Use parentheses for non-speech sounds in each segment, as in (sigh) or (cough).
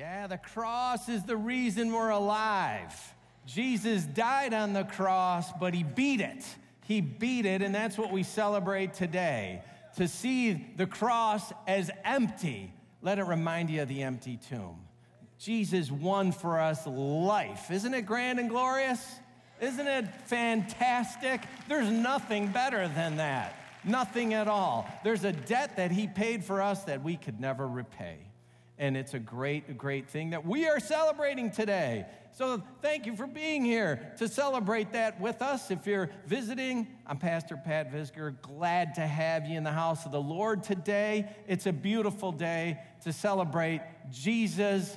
Yeah, the cross is the reason we're alive. Jesus died on the cross, but he beat it. He beat it, and that's what we celebrate today. To see the cross as empty, let it remind you of the empty tomb. Jesus won for us life. Isn't it grand and glorious? Isn't it fantastic? There's nothing better than that. Nothing at all. There's a debt that he paid for us that we could never repay. And it's a great, great thing that we are celebrating today. So thank you for being here to celebrate that with us. If you're visiting, I'm Pastor Pat Visger. Glad to have you in the house of the Lord today. It's a beautiful day to celebrate Jesus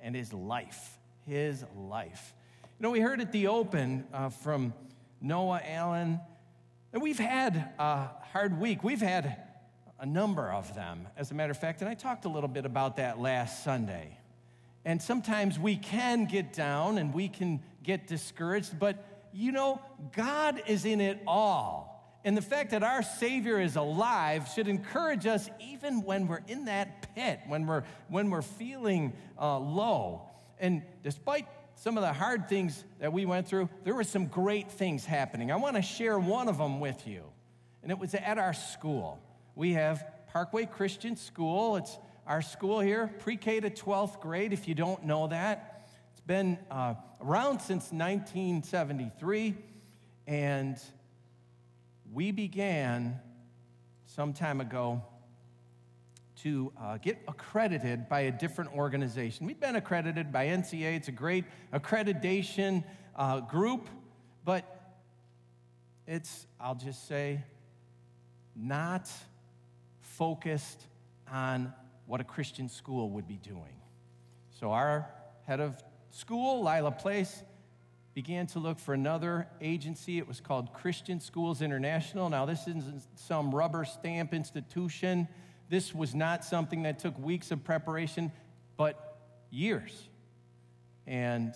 and his life. His life. You know, we heard at the open uh, from Noah Allen, and we've had a hard week. We've had a number of them, as a matter of fact, and I talked a little bit about that last Sunday. And sometimes we can get down and we can get discouraged, but you know, God is in it all. And the fact that our Savior is alive should encourage us even when we're in that pit, when we're, when we're feeling uh, low. And despite some of the hard things that we went through, there were some great things happening. I want to share one of them with you. And it was at our school. We have Parkway Christian School. It's our school here, pre K to 12th grade, if you don't know that. It's been uh, around since 1973, and we began some time ago to uh, get accredited by a different organization. We've been accredited by NCA, it's a great accreditation uh, group, but it's, I'll just say, not focused on what a Christian school would be doing. So our head of school, Lila Place, began to look for another agency. It was called Christian Schools International. Now, this isn't some rubber stamp institution. This was not something that took weeks of preparation, but years. And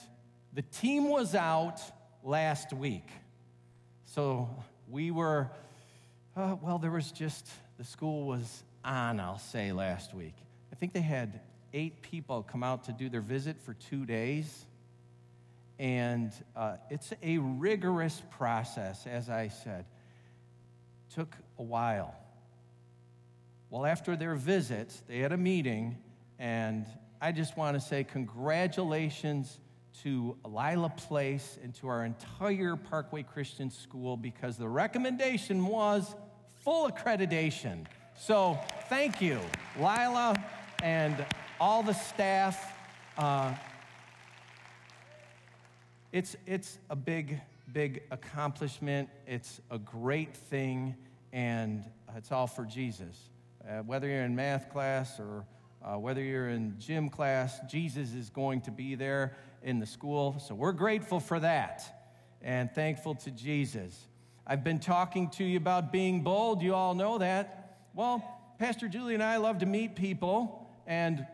the team was out last week. So we were, uh, well, there was just, the school was on, I'll say, last week. I think they had eight people come out to do their visit for two days. And uh, it's a rigorous process, as I said. Took a while. Well, after their visit, they had a meeting, and I just want to say congratulations to Lila Place and to our entire Parkway Christian School because the recommendation was full accreditation. So thank you, Lila, and all the staff. Uh, it's, it's a big, big accomplishment. It's a great thing, and it's all for Jesus. Uh, whether you're in math class or uh, whether you're in gym class, Jesus is going to be there in the school. So we're grateful for that and thankful to Jesus. I've been talking to you about being bold. You all know that. Well, Pastor Julie and I love to meet people, and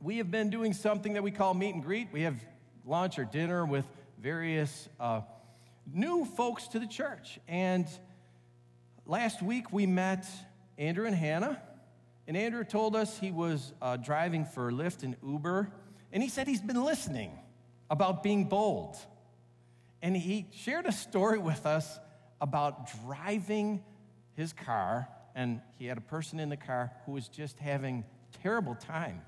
we have been doing something that we call meet and greet. We have lunch or dinner with various uh, new folks to the church. And last week we met Andrew and Hannah, and Andrew told us he was uh, driving for Lyft and Uber, and he said he's been listening about being bold. And he shared a story with us about driving his car and he had a person in the car who was just having terrible time.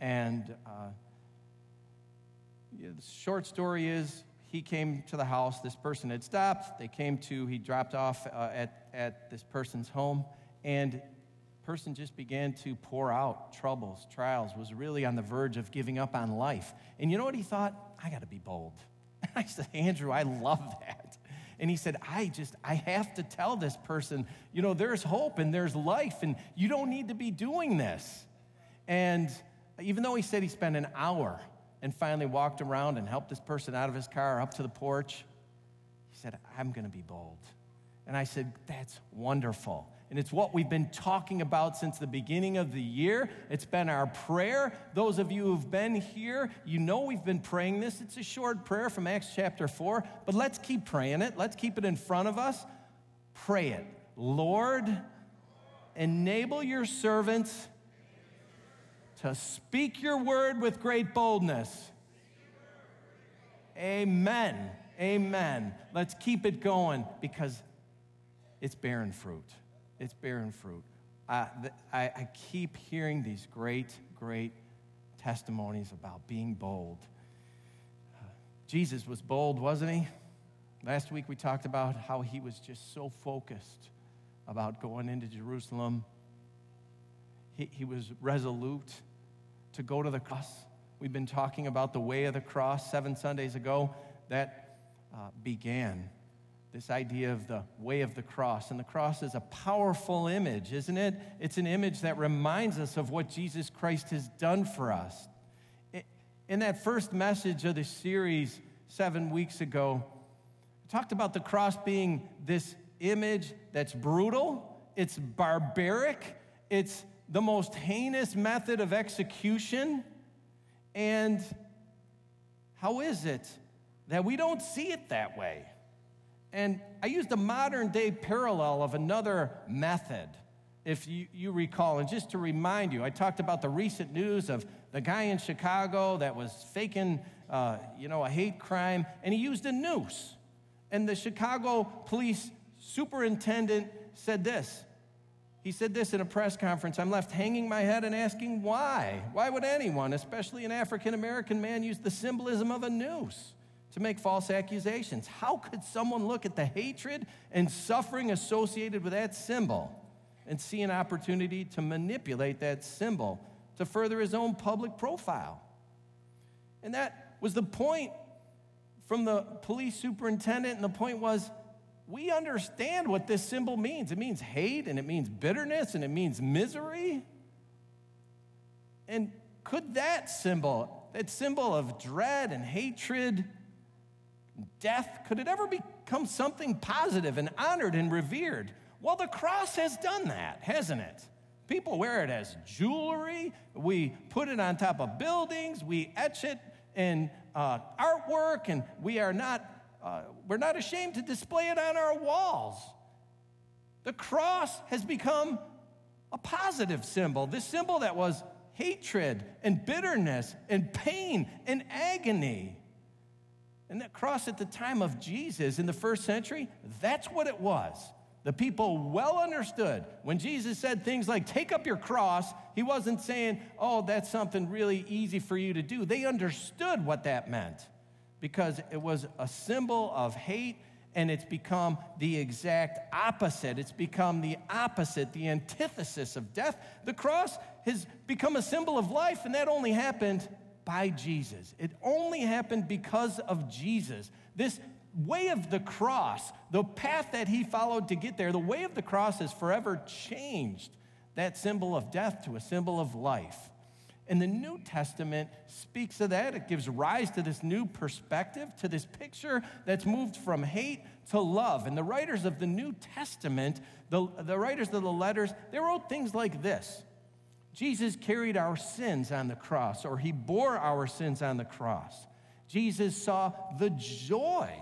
And uh, the short story is he came to the house. This person had stopped. They came to. He dropped off uh, at at this person's home, and person just began to pour out troubles, trials. Was really on the verge of giving up on life. And you know what he thought? I got to be bold. (laughs) I said, Andrew, I love that. And he said, I just, I have to tell this person, you know, there's hope and there's life, and you don't need to be doing this. And even though he said he spent an hour and finally walked around and helped this person out of his car up to the porch, he said, I'm going to be bold. And I said, That's wonderful. And it's what we've been talking about since the beginning of the year. It's been our prayer. Those of you who've been here, you know we've been praying this. It's a short prayer from Acts chapter 4, but let's keep praying it. Let's keep it in front of us. Pray it. Lord, enable your servants to speak your word with great boldness. Amen. Amen. Let's keep it going because it's bearing fruit. It's bearing fruit. I, I, I keep hearing these great, great testimonies about being bold. Jesus was bold, wasn't he? Last week we talked about how he was just so focused about going into Jerusalem. He, he was resolute to go to the cross. We've been talking about the way of the cross seven Sundays ago. That uh, began this idea of the way of the cross. And the cross is a powerful image, isn't it? It's an image that reminds us of what Jesus Christ has done for us. In that first message of the series seven weeks ago, I talked about the cross being this image that's brutal, it's barbaric, it's the most heinous method of execution. And how is it that we don't see it that way? And I used a modern day parallel of another method, if you, you recall. And just to remind you, I talked about the recent news of the guy in Chicago that was faking, uh, you know, a hate crime, and he used a noose. And the Chicago police superintendent said this he said this in a press conference I'm left hanging my head and asking why. Why would anyone, especially an African American man, use the symbolism of a noose to make false accusations? How could someone look at the hatred and suffering associated with that symbol and see an opportunity to manipulate that symbol to further his own public profile? And that was the point from the police superintendent, and the point was we understand what this symbol means. It means hate and it means bitterness and it means misery. And could that symbol, that symbol of dread and hatred, death, could it ever become something positive and honored and revered? Well, the cross has done that, hasn't it? People wear it as jewelry. We put it on top of buildings. We etch it in uh, artwork, and we are not uh, we're not ashamed to display it on our walls. The cross has become a positive symbol, this symbol that was hatred and bitterness and pain and agony. And that cross at the time of Jesus in the first century, that's what it was. The people well understood when Jesus said things like, Take up your cross, he wasn't saying, Oh, that's something really easy for you to do. They understood what that meant because it was a symbol of hate and it's become the exact opposite. It's become the opposite, the antithesis of death. The cross has become a symbol of life, and that only happened by Jesus. It only happened because of Jesus. This way of the cross, the path that he followed to get there, the way of the cross has forever changed that symbol of death to a symbol of life. And the New Testament speaks of that. It gives rise to this new perspective, to this picture that's moved from hate to love. And the writers of the New Testament, the, the writers of the letters, they wrote things like this Jesus carried our sins on the cross, or he bore our sins on the cross. Jesus saw the joy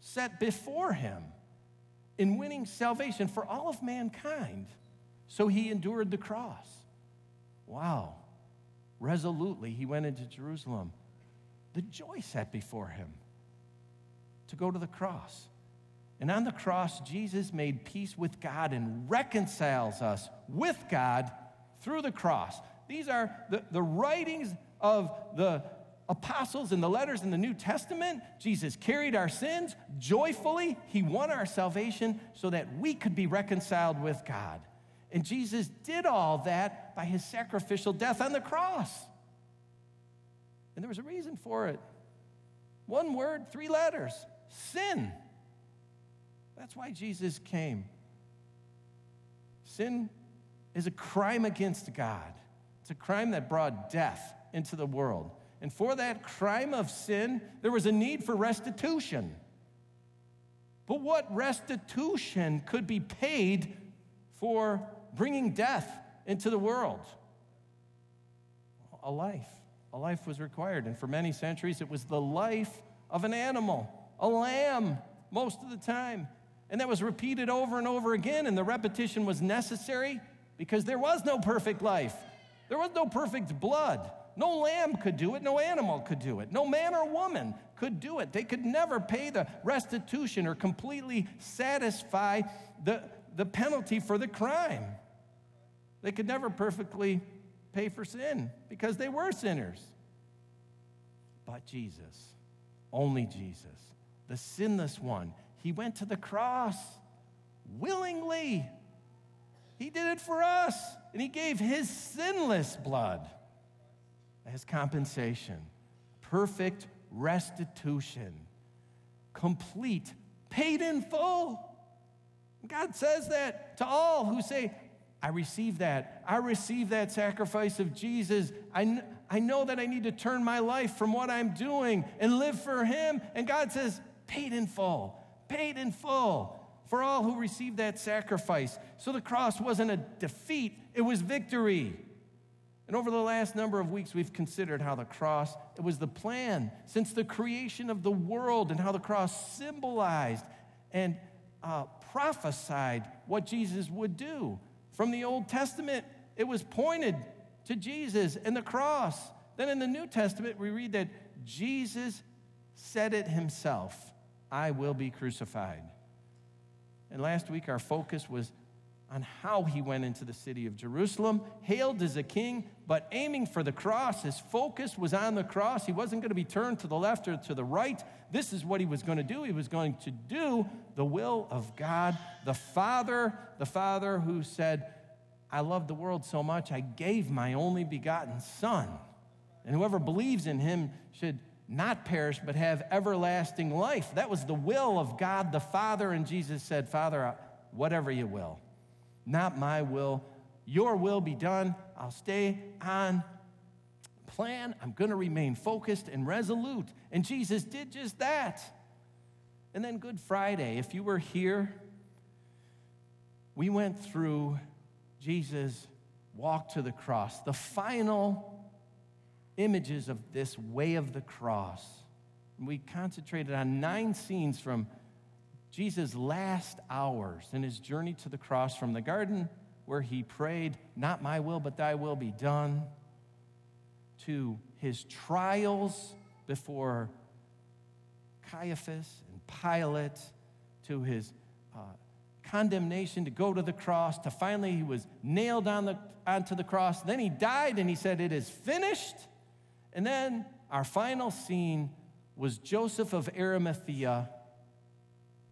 set before him in winning salvation for all of mankind. So he endured the cross. Wow resolutely he went into Jerusalem. The joy set before him to go to the cross. And on the cross, Jesus made peace with God and reconciles us with God through the cross. These are the, the writings of the apostles and the letters in the New Testament. Jesus carried our sins joyfully, He won our salvation so that we could be reconciled with God. And Jesus did all that by his sacrificial death on the cross. And there was a reason for it. One word, three letters sin. That's why Jesus came. Sin is a crime against God, it's a crime that brought death into the world. And for that crime of sin, there was a need for restitution. But what restitution could be paid for bringing death into the world. A life. A life was required. And for many centuries, it was the life of an animal, a lamb, most of the time. And that was repeated over and over again, and the repetition was necessary because there was no perfect life. There was no perfect blood. No lamb could do it, no animal could do it, no man or woman could do it. They could never pay the restitution or completely satisfy the, the penalty for the crime. They could never perfectly pay for sin because they were sinners. But Jesus, only Jesus, the sinless one, he went to the cross willingly. He did it for us, and he gave his sinless blood as compensation. Perfect restitution, complete, paid in full. God says that to all who say, I receive that. I receive that sacrifice of Jesus. I, I know that I need to turn my life from what I'm doing and live for Him. And God says, paid in full, paid in full for all who received that sacrifice. So the cross wasn't a defeat, it was victory. And over the last number of weeks, we've considered how the cross, it was the plan since the creation of the world and how the cross symbolized and uh, prophesied what Jesus would do. From the Old Testament, it was pointed to Jesus and the cross. Then in the New Testament, we read that Jesus said it himself I will be crucified. And last week, our focus was on how he went into the city of Jerusalem, hailed as a king, but aiming for the cross. His focus was on the cross. He wasn't going to be turned to the left or to the right. This is what he was going to do. He was going to do the will of God, the Father, the Father who said, I love the world so much, I gave my only begotten Son. And whoever believes in him should not perish, but have everlasting life. That was the will of God the Father. And Jesus said, Father, whatever you will, not my will, your will be done. I'll stay on plan. I'm going to remain focused and resolute. And Jesus did just that. And then Good Friday, if you were here, we went through Jesus' walk to the cross, the final images of this way of the cross. We concentrated on nine scenes from Jesus' last hours in his journey to the cross from the garden where he prayed, Not my will, but thy will be done, to his trials before Caiaphas and Pilate, to his uh, condemnation to go to the cross, to finally he was nailed on the, onto the cross. Then he died and he said, It is finished. And then our final scene was Joseph of Arimathea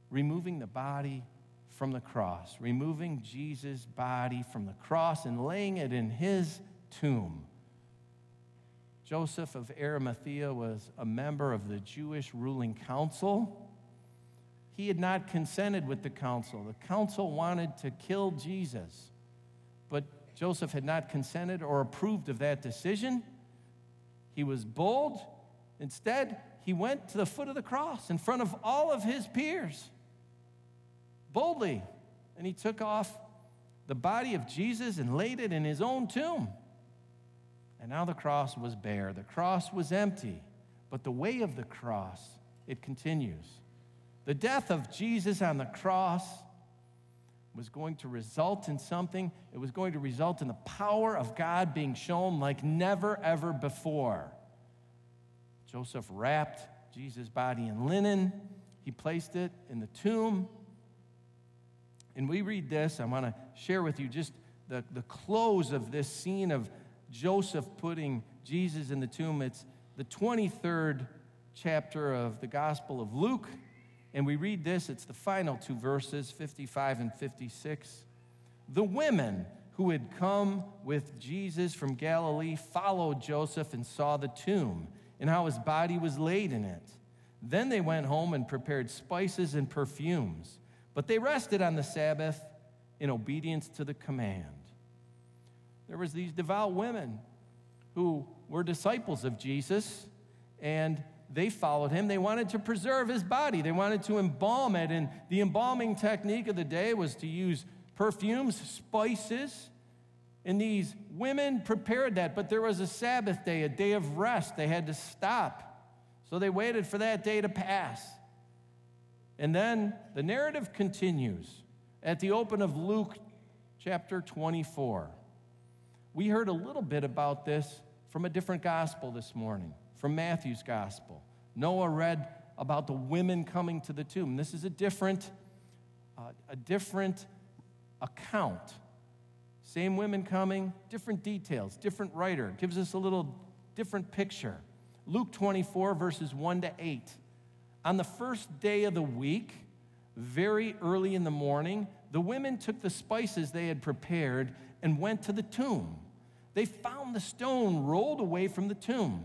removing the body from the cross, removing Jesus' body from the cross and laying it in his tomb. Joseph of Arimathea was a member of the Jewish ruling council. He had not consented with the council. The council wanted to kill Jesus, but Joseph had not consented or approved of that decision. He was bold. Instead, he went to the foot of the cross in front of all of his peers boldly. And he took off the body of Jesus and laid it in his own tomb. And now the cross was bare, the cross was empty. But the way of the cross, it continues. The death of Jesus on the cross was going to result in something. It was going to result in the power of God being shown like never, ever before. Joseph wrapped Jesus' body in linen, he placed it in the tomb. And we read this. I want to share with you just the, the close of this scene of Joseph putting Jesus in the tomb. It's the 23rd chapter of the Gospel of Luke. And we read this, it's the final two verses, 55 and 56. The women who had come with Jesus from Galilee followed Joseph and saw the tomb and how his body was laid in it. Then they went home and prepared spices and perfumes. But they rested on the Sabbath in obedience to the command. There was these devout women who were disciples of Jesus and they followed him. They wanted to preserve his body. They wanted to embalm it and the embalming technique of the day was to use perfumes, spices, and these women prepared that, but there was a Sabbath day, a day of rest. They had to stop. So they waited for that day to pass. And then the narrative continues at the open of Luke chapter 24. we heard a little bit about this from a different gospel this morning, from Matthew's gospel. Noah read about the women coming to the tomb. This is a different, uh, a different account. Same women coming, different details, different writer, gives us a little different picture. Luke 24, verses 1 to 8. On the first day of the week, very early in the morning, the women took the spices they had prepared and went to the tomb. They found the stone rolled away from the tomb.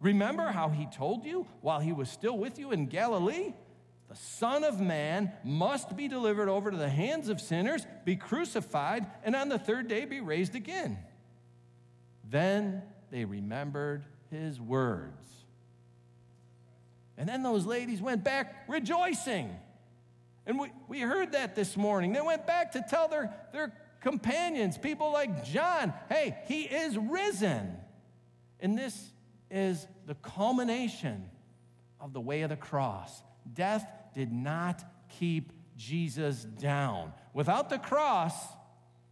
Remember how he told you while he was still with you in Galilee? The Son of Man must be delivered over to the hands of sinners, be crucified, and on the third day be raised again. Then they remembered his words. And then those ladies went back rejoicing. And we, we heard that this morning. They went back to tell their, their companions, people like John, hey, he is risen. And this is the culmination of the way of the cross. Death did not keep Jesus down. Without the cross,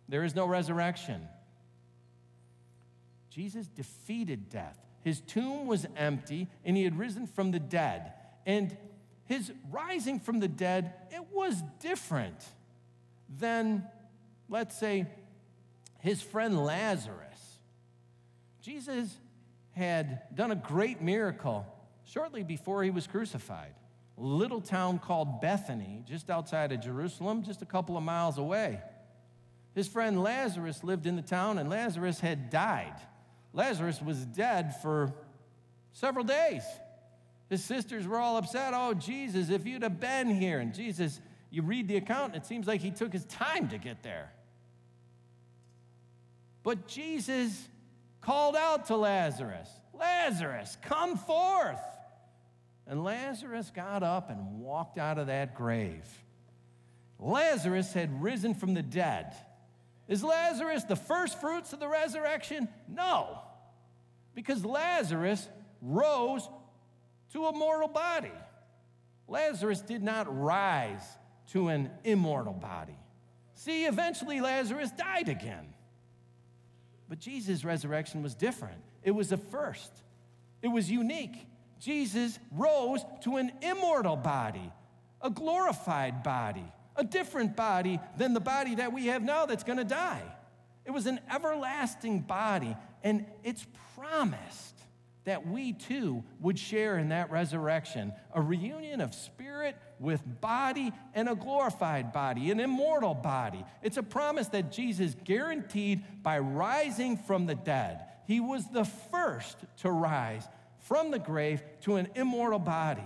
there is no resurrection. Jesus defeated death. His tomb was empty, and he had risen from the dead. And his rising from the dead, it was different than, let's say, his friend Lazarus. Jesus had done a great miracle shortly before he was crucified little town called Bethany, just outside of Jerusalem, just a couple of miles away. His friend Lazarus lived in the town, and Lazarus had died. Lazarus was dead for several days. His sisters were all upset. Oh, Jesus, if you'd have been here. And Jesus, you read the account, and it seems like he took his time to get there. But Jesus called out to Lazarus Lazarus, come forth. And Lazarus got up and walked out of that grave. Lazarus had risen from the dead. Is Lazarus the first fruits of the resurrection? No, because Lazarus rose to a mortal body. Lazarus did not rise to an immortal body. See, eventually Lazarus died again. But Jesus' resurrection was different. It was the first, it was unique. Jesus rose to an immortal body, a glorified body, a different body than the body that we have now that's going to die. It was an everlasting body, and it's promised that we too would share in that resurrection a reunion of spirit with body and a glorified body, an immortal body. It's a promise that Jesus guaranteed by rising from the dead. He was the first to rise from the grave to an immortal body.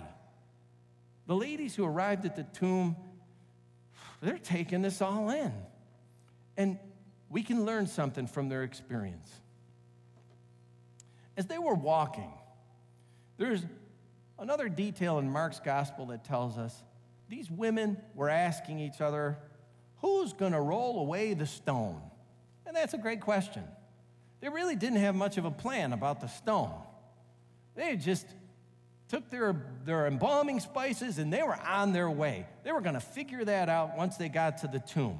The ladies who arrived at the tomb, they're taking this all in. And we can learn something from their experience. As they were walking, there's another detail in Mark's gospel that tells us these women were asking each other, Who's going to roll away the stone? And that's a great question. They really didn't have much of a plan about the stone. They just took their, their embalming spices and they were on their way. They were going to figure that out once they got to the tomb.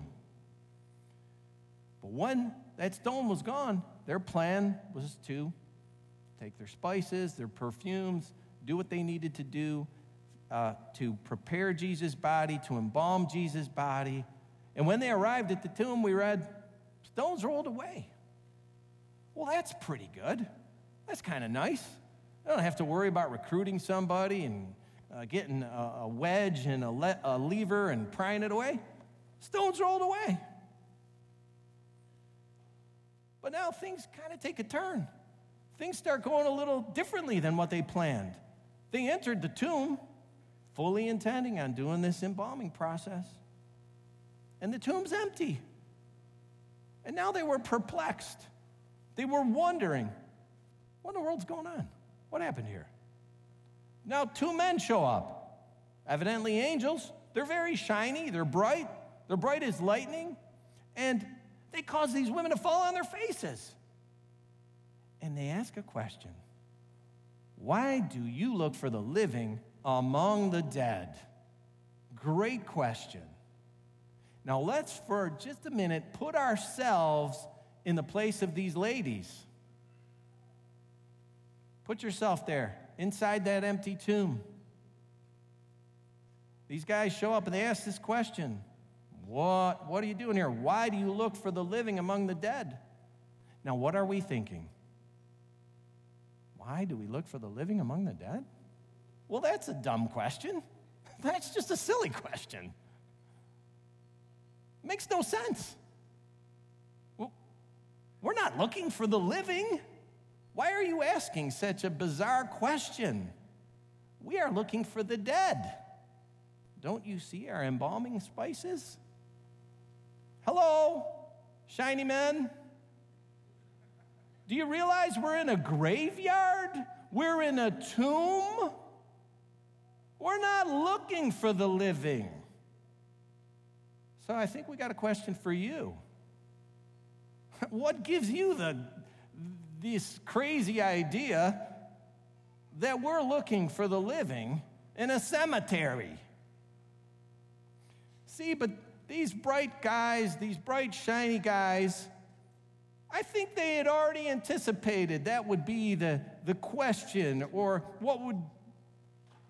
But when that stone was gone, their plan was to take their spices, their perfumes, do what they needed to do uh, to prepare Jesus' body, to embalm Jesus' body. And when they arrived at the tomb, we read, stones rolled away. Well, that's pretty good. That's kind of nice. I don't have to worry about recruiting somebody and uh, getting a, a, wedge and a, le- a lever and prying it away. Stones rolled away. But now things kind of take a turn. Things start going a little differently than what they planned. They entered the tomb fully intending on doing this embalming process, and the tomb's empty. And now they were perplexed. They were wondering what in the world's going on? What happened here? Now, two men show up, evidently angels. They're very shiny, they're bright, they're bright as lightning, and they cause these women to fall on their faces. And they ask a question Why do you look for the living among the dead? Great question. Now, let's for just a minute put ourselves in the place of these ladies. Put yourself there, inside that empty tomb. These guys show up and they ask this question What, what are you doing here? Why do you look for the living among the dead? Now, what are we thinking? Why do we look for the living among the dead? Well, that's a dumb question. (laughs) That's just a silly question. Makes no sense. Well, we're not looking for the living. Why are you asking such a bizarre question? We are looking for the dead. Don't you see our embalming spices? Hello, shiny men. Do you realize we're in a graveyard? We're in a tomb? We're not looking for the living. So I think we got a question for you. (laughs) What gives you the this crazy idea that we're looking for the living in a cemetery? See, but these bright guys, these bright shiny guys, I think they had already anticipated that would be the, the question or what would,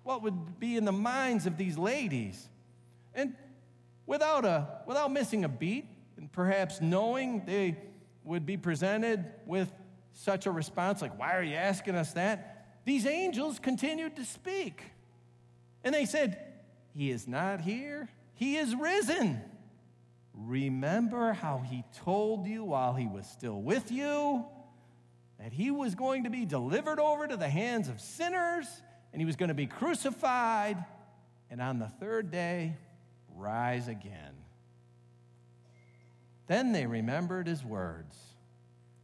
what would be in the minds of these ladies. And without, a, without missing a beat, and perhaps knowing they would be presented with such a response, like, Why are you asking us that? These angels continued to speak. And they said, He is not here, He is risen. Remember how he told you while he was still with you that he was going to be delivered over to the hands of sinners and he was going to be crucified and on the third day rise again. Then they remembered his words.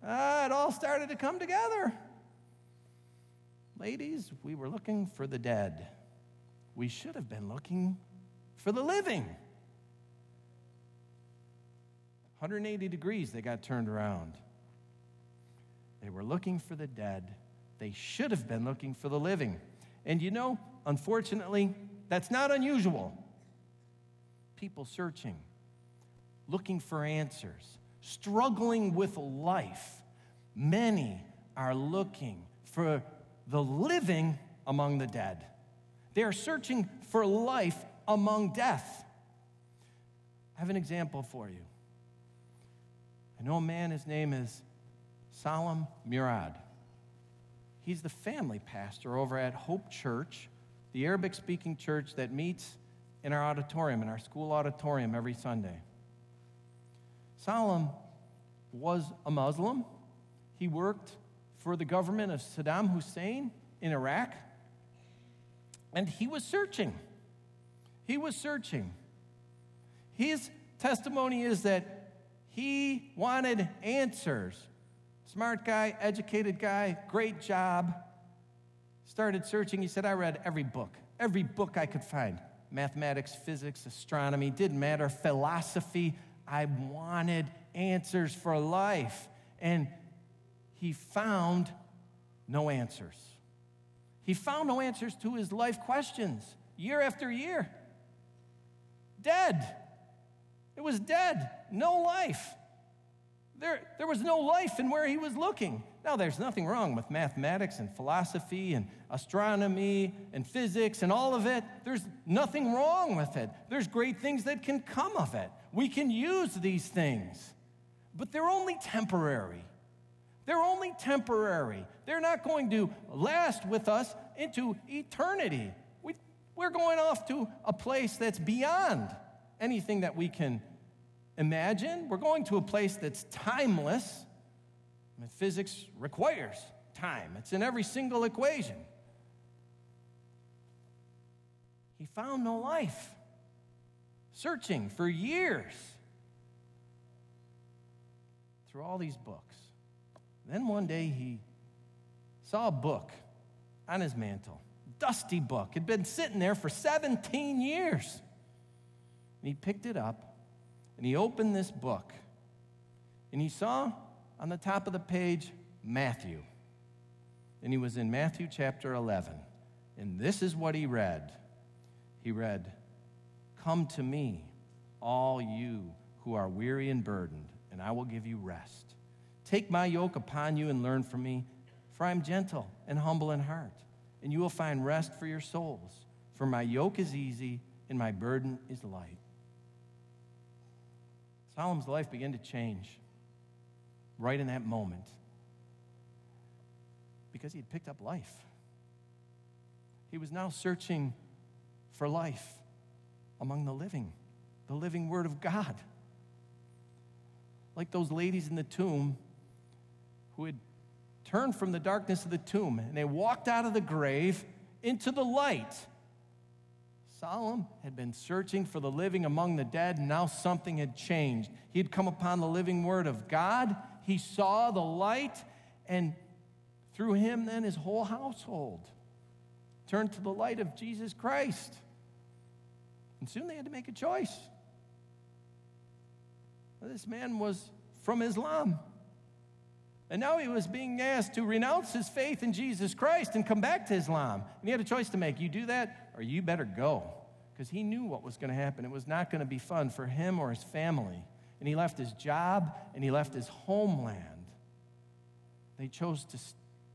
Ah, it all started to come together. Ladies, we were looking for the dead. We should have been looking for the living. 180 degrees, they got turned around. They were looking for the dead. They should have been looking for the living. And you know, unfortunately, that's not unusual. People searching, looking for answers, struggling with life. Many are looking for the living among the dead. They are searching for life among death. I have an example for you. I know a man, his name is Salam Murad. He's the family pastor over at Hope Church, the Arabic speaking church that meets in our auditorium, in our school auditorium every Sunday. Salam was a Muslim. He worked for the government of Saddam Hussein in Iraq. And he was searching. He was searching. His testimony is that he wanted answers. Smart guy, educated guy, great job. Started searching. He said, I read every book, every book I could find mathematics, physics, astronomy, didn't matter, philosophy. I wanted answers for life. And he found no answers. He found no answers to his life questions year after year. Dead. It was dead, no life. There, there was no life in where he was looking. Now, there's nothing wrong with mathematics and philosophy and astronomy and physics and all of it. There's nothing wrong with it. There's great things that can come of it. We can use these things, but they're only temporary. They're only temporary. They're not going to last with us into eternity. We, we're going off to a place that's beyond anything that we can imagine. We're going to a place that's timeless. I mean, physics requires time, it's in every single equation. He found no life, searching for years through all these books. Then one day he saw a book on his mantle. Dusty book. Had been sitting there for 17 years. And he picked it up and he opened this book. And he saw on the top of the page Matthew. And he was in Matthew chapter 11. And this is what he read He read, Come to me, all you who are weary and burdened, and I will give you rest. Take my yoke upon you and learn from me, for I am gentle and humble in heart, and you will find rest for your souls. For my yoke is easy and my burden is light. Solomon's life began to change right in that moment because he had picked up life. He was now searching for life among the living, the living Word of God. Like those ladies in the tomb who had turned from the darkness of the tomb and they walked out of the grave into the light. Solomon had been searching for the living among the dead, and now something had changed. He had come upon the living word of God. He saw the light, and through him, then his whole household turned to the light of Jesus Christ. And soon they had to make a choice. This man was from Islam. And now he was being asked to renounce his faith in Jesus Christ and come back to Islam. And he had a choice to make. You do that, or you better go. Because he knew what was going to happen. It was not going to be fun for him or his family. And he left his job and he left his homeland. They chose to,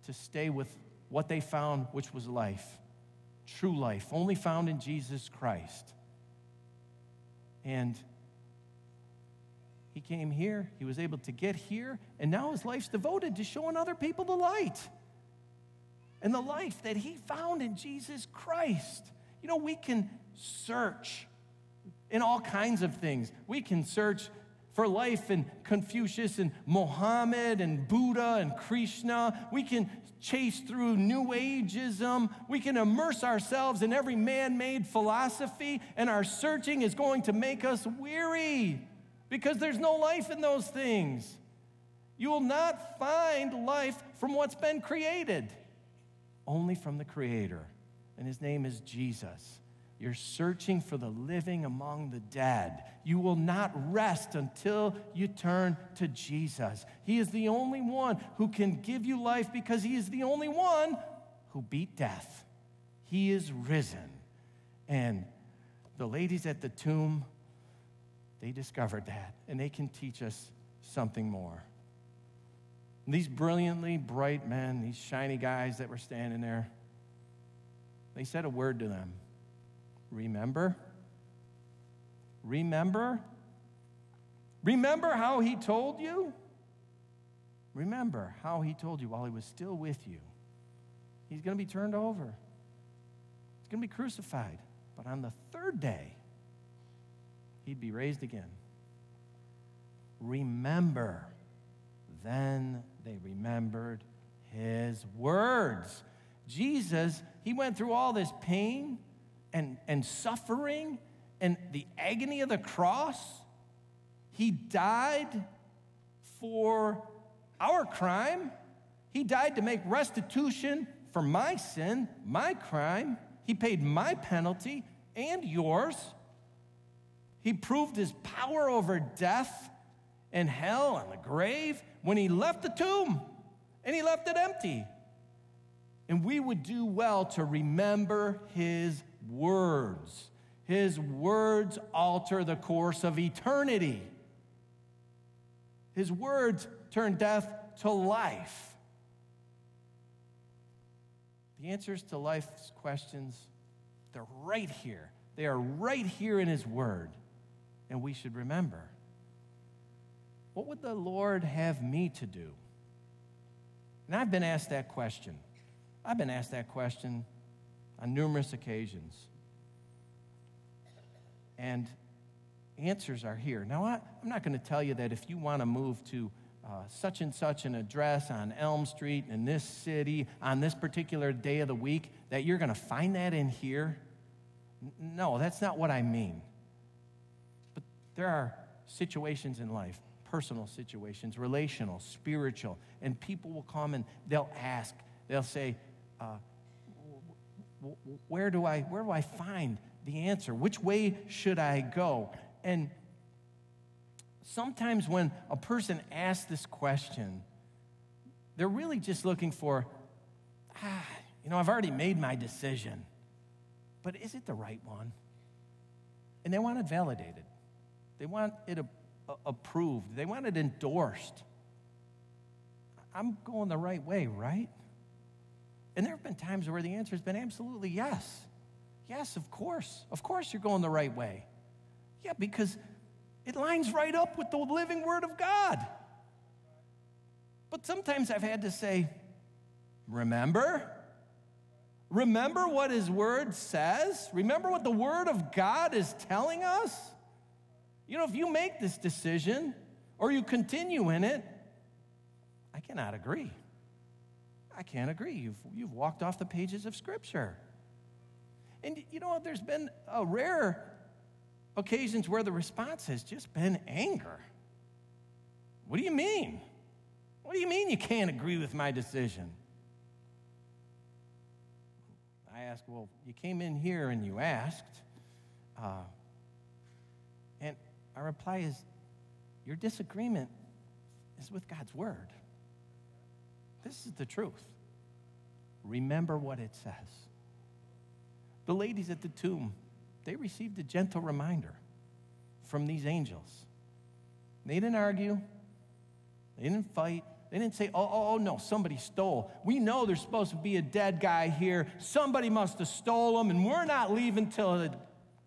to stay with what they found, which was life true life, only found in Jesus Christ. And he came here, he was able to get here, and now his life's devoted to showing other people the light and the life that he found in Jesus Christ. You know, we can search in all kinds of things. We can search for life in Confucius and Mohammed and Buddha and Krishna. We can chase through New Ageism. We can immerse ourselves in every man made philosophy, and our searching is going to make us weary because there's no life in those things. You will not find life from what's been created, only from the Creator, and His name is Jesus. You're searching for the living among the dead. You will not rest until you turn to Jesus. He is the only one who can give you life because He is the only one who beat death. He is risen. And the ladies at the tomb they discovered that, and they can teach us something more. And these brilliantly bright men, these shiny guys that were standing there, they said a word to them Remember? Remember? Remember how he told you? Remember how he told you while he was still with you. He's going to be turned over, he's going to be crucified. But on the third day, he'd be raised again. Remember. Then they remembered his words. Jesus, he went through all this pain and, and suffering and the agony of the cross. He died for our crime. He died to make restitution for my sin, my crime. He paid my penalty and yours. He proved his power over death and hell and the grave when he left the tomb and he left it empty. And we would do well to remember his words. His words alter the course of eternity. His words turn death to life. The answers to life's questions, they're right here. They are right here in His Word and we should remember what would the Lord have me to do? And I've been asked that question. I've been asked that question on numerous occasions. And answers are here. Now, I, am not going to tell you that if you want to move to uh, such and such an address on Elm Street in this city on this particular day of the week, that you're going to find that in here. No, that's not what I mean. But there are situations in life, personal situations, relational, spiritual, and people will come and they'll ask, they'll say, uh, where do I where do I find the answer? Which way should I go? And sometimes when a person asks this question, they're really just looking for, ah, you know, I've already made my decision, but is it the right one? And they want it validated. They want it approved. They want it endorsed. I'm going the right way, right? And there have been times where the answer has been absolutely yes. Yes, of course. Of course you're going the right way. Yeah, because it lines right up with the living Word of God. But sometimes I've had to say, remember? Remember what His Word says? Remember what the Word of God is telling us? You know, if you make this decision or you continue in it, I cannot agree. I can't agree. You've, you've walked off the pages of Scripture. And you know, there's been a rare occasions where the response has just been anger. What do you mean? What do you mean you can't agree with my decision? I ask, well, you came in here and you asked. Uh, our reply is, your disagreement is with God's word. This is the truth. Remember what it says. The ladies at the tomb, they received a gentle reminder from these angels. They didn't argue, they didn't fight. They didn't say, oh, oh, oh, no, somebody stole. We know there's supposed to be a dead guy here. Somebody must have stole him, and we're not leaving till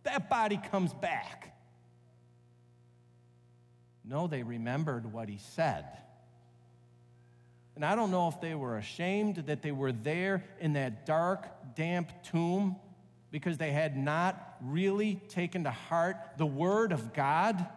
that body comes back. No, they remembered what he said. And I don't know if they were ashamed that they were there in that dark, damp tomb because they had not really taken to heart the Word of God,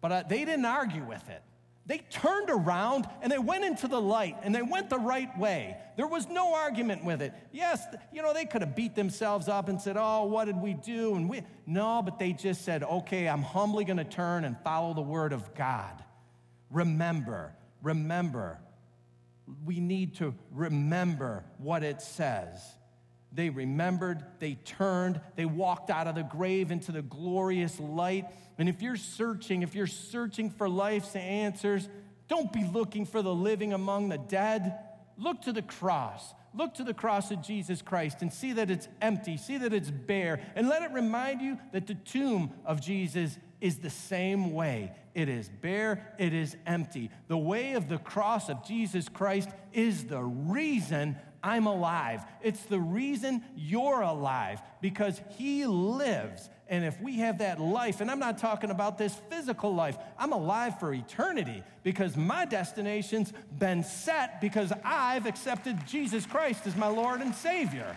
but uh, they didn't argue with it. They turned around and they went into the light and they went the right way. There was no argument with it. Yes, you know, they could have beat themselves up and said, Oh, what did we do? And we, no, but they just said, Okay, I'm humbly going to turn and follow the Word of God. Remember, remember, we need to remember what it says. They remembered, they turned, they walked out of the grave into the glorious light. And if you're searching, if you're searching for life's answers, don't be looking for the living among the dead. Look to the cross. Look to the cross of Jesus Christ and see that it's empty, see that it's bare, and let it remind you that the tomb of Jesus is the same way. It is bare, it is empty. The way of the cross of Jesus Christ is the reason I'm alive. It's the reason you're alive because He lives. And if we have that life, and I'm not talking about this physical life, I'm alive for eternity because my destination's been set because I've accepted Jesus Christ as my Lord and Savior.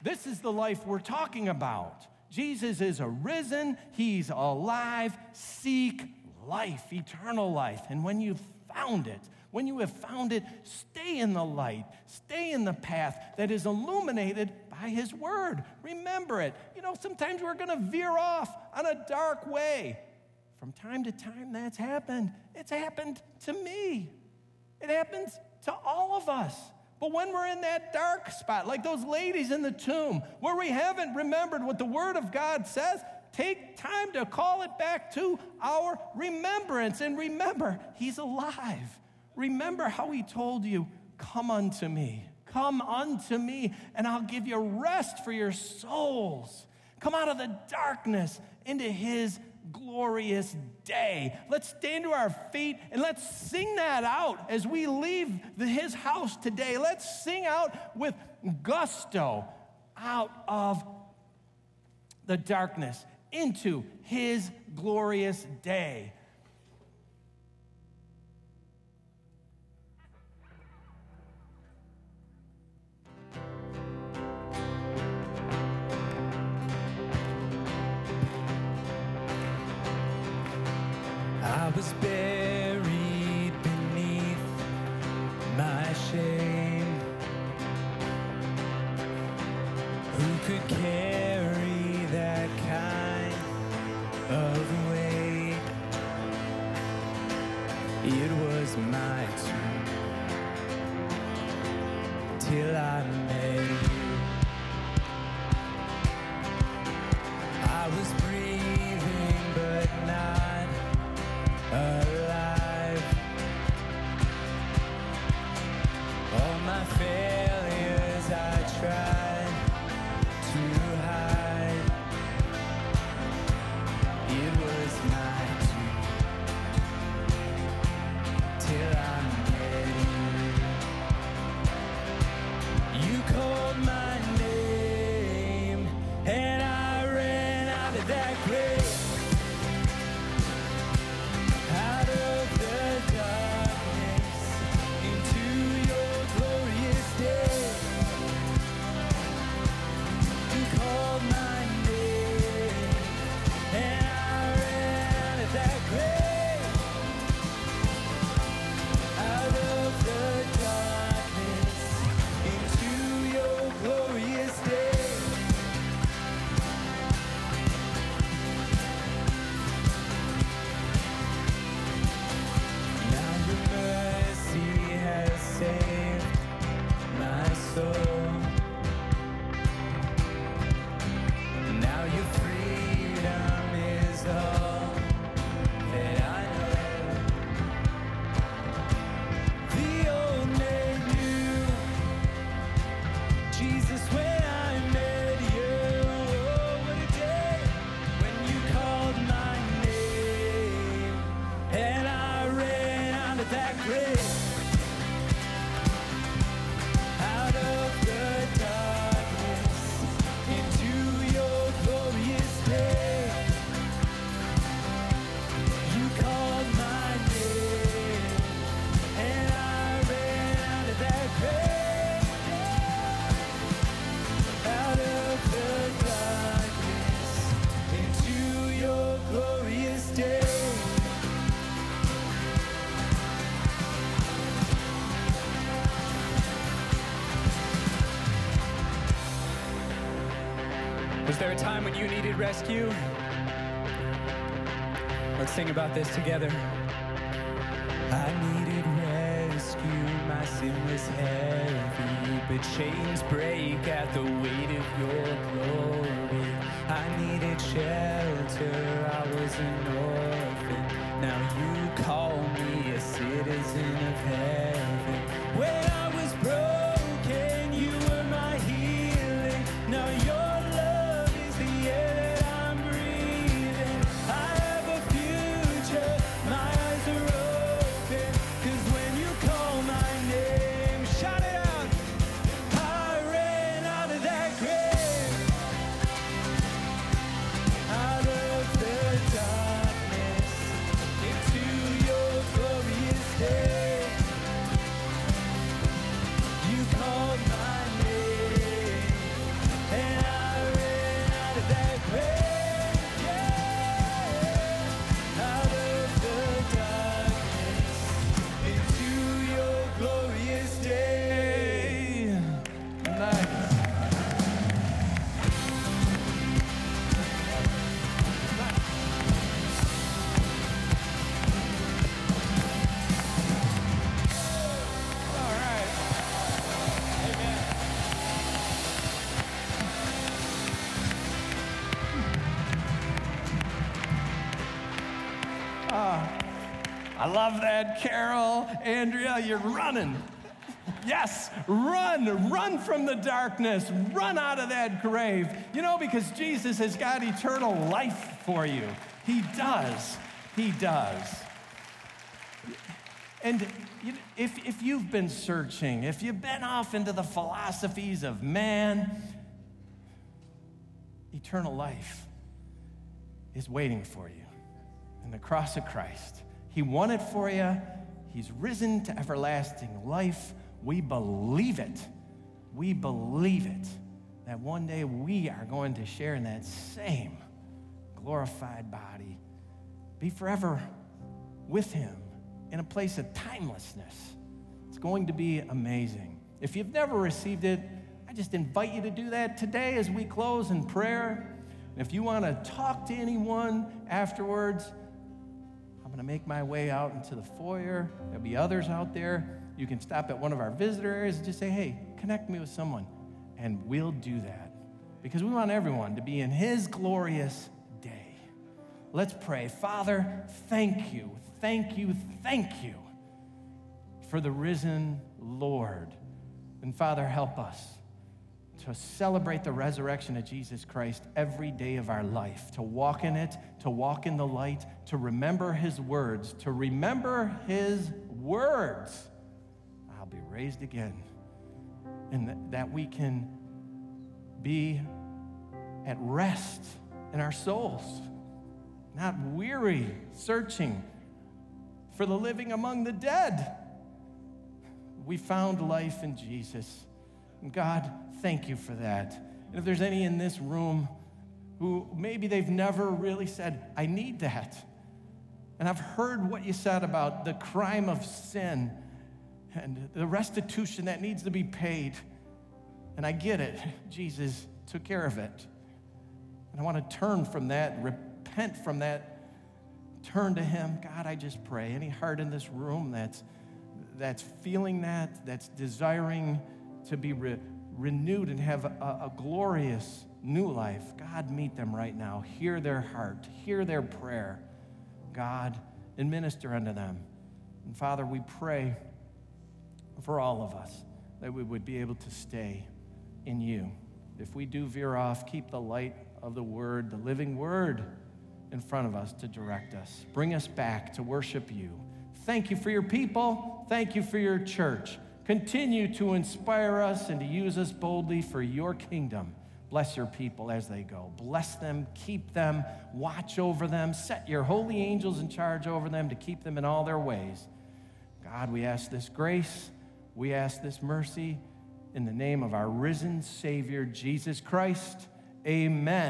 This is the life we're talking about. Jesus is arisen, He's alive. Seek life, eternal life. And when you've found it, when you have found it, stay in the light, stay in the path that is illuminated by His Word. Remember it. You know, sometimes we're going to veer off on a dark way. From time to time, that's happened. It's happened to me, it happens to all of us. But when we're in that dark spot, like those ladies in the tomb, where we haven't remembered what the Word of God says, take time to call it back to our remembrance. And remember, He's alive. Remember how he told you, Come unto me, come unto me, and I'll give you rest for your souls. Come out of the darkness into his glorious day. Let's stand to our feet and let's sing that out as we leave the, his house today. Let's sing out with gusto out of the darkness into his glorious day. Was buried you. You time when you needed rescue? Let's sing about this together. I needed rescue, my sin was heavy, but chains break at the weight of your glory. I needed shelter, I was an orphan. Now you love that, Carol. Andrea, you're running. Yes, run, run from the darkness, run out of that grave. You know, because Jesus has got eternal life for you. He does. He does. And if, if you've been searching, if you've been off into the philosophies of man, eternal life is waiting for you in the cross of Christ. He won it for you. He's risen to everlasting life. We believe it. We believe it that one day we are going to share in that same glorified body, be forever with Him in a place of timelessness. It's going to be amazing. If you've never received it, I just invite you to do that today as we close in prayer. And if you want to talk to anyone afterwards, I'm going to make my way out into the foyer. There'll be others out there. You can stop at one of our visitor areas and just say, hey, connect me with someone. And we'll do that because we want everyone to be in His glorious day. Let's pray. Father, thank you, thank you, thank you for the risen Lord. And Father, help us to celebrate the resurrection of Jesus Christ every day of our life, to walk in it, to walk in the light, to remember his words, to remember his words. I'll be raised again. And that we can be at rest in our souls, not weary, searching for the living among the dead. We found life in Jesus. And God, thank you for that. And if there's any in this room who maybe they've never really said, I need that. And I've heard what you said about the crime of sin and the restitution that needs to be paid. And I get it. (laughs) Jesus took care of it. And I want to turn from that, repent from that, turn to Him. God, I just pray. Any heart in this room that's, that's feeling that, that's desiring to be re- renewed and have a, a glorious new life, God, meet them right now. Hear their heart, hear their prayer. God, and minister unto them. And Father, we pray for all of us that we would be able to stay in you. If we do veer off, keep the light of the Word, the living Word, in front of us to direct us. Bring us back to worship you. Thank you for your people. Thank you for your church. Continue to inspire us and to use us boldly for your kingdom. Bless your people as they go. Bless them, keep them, watch over them, set your holy angels in charge over them to keep them in all their ways. God, we ask this grace, we ask this mercy in the name of our risen Savior, Jesus Christ. Amen.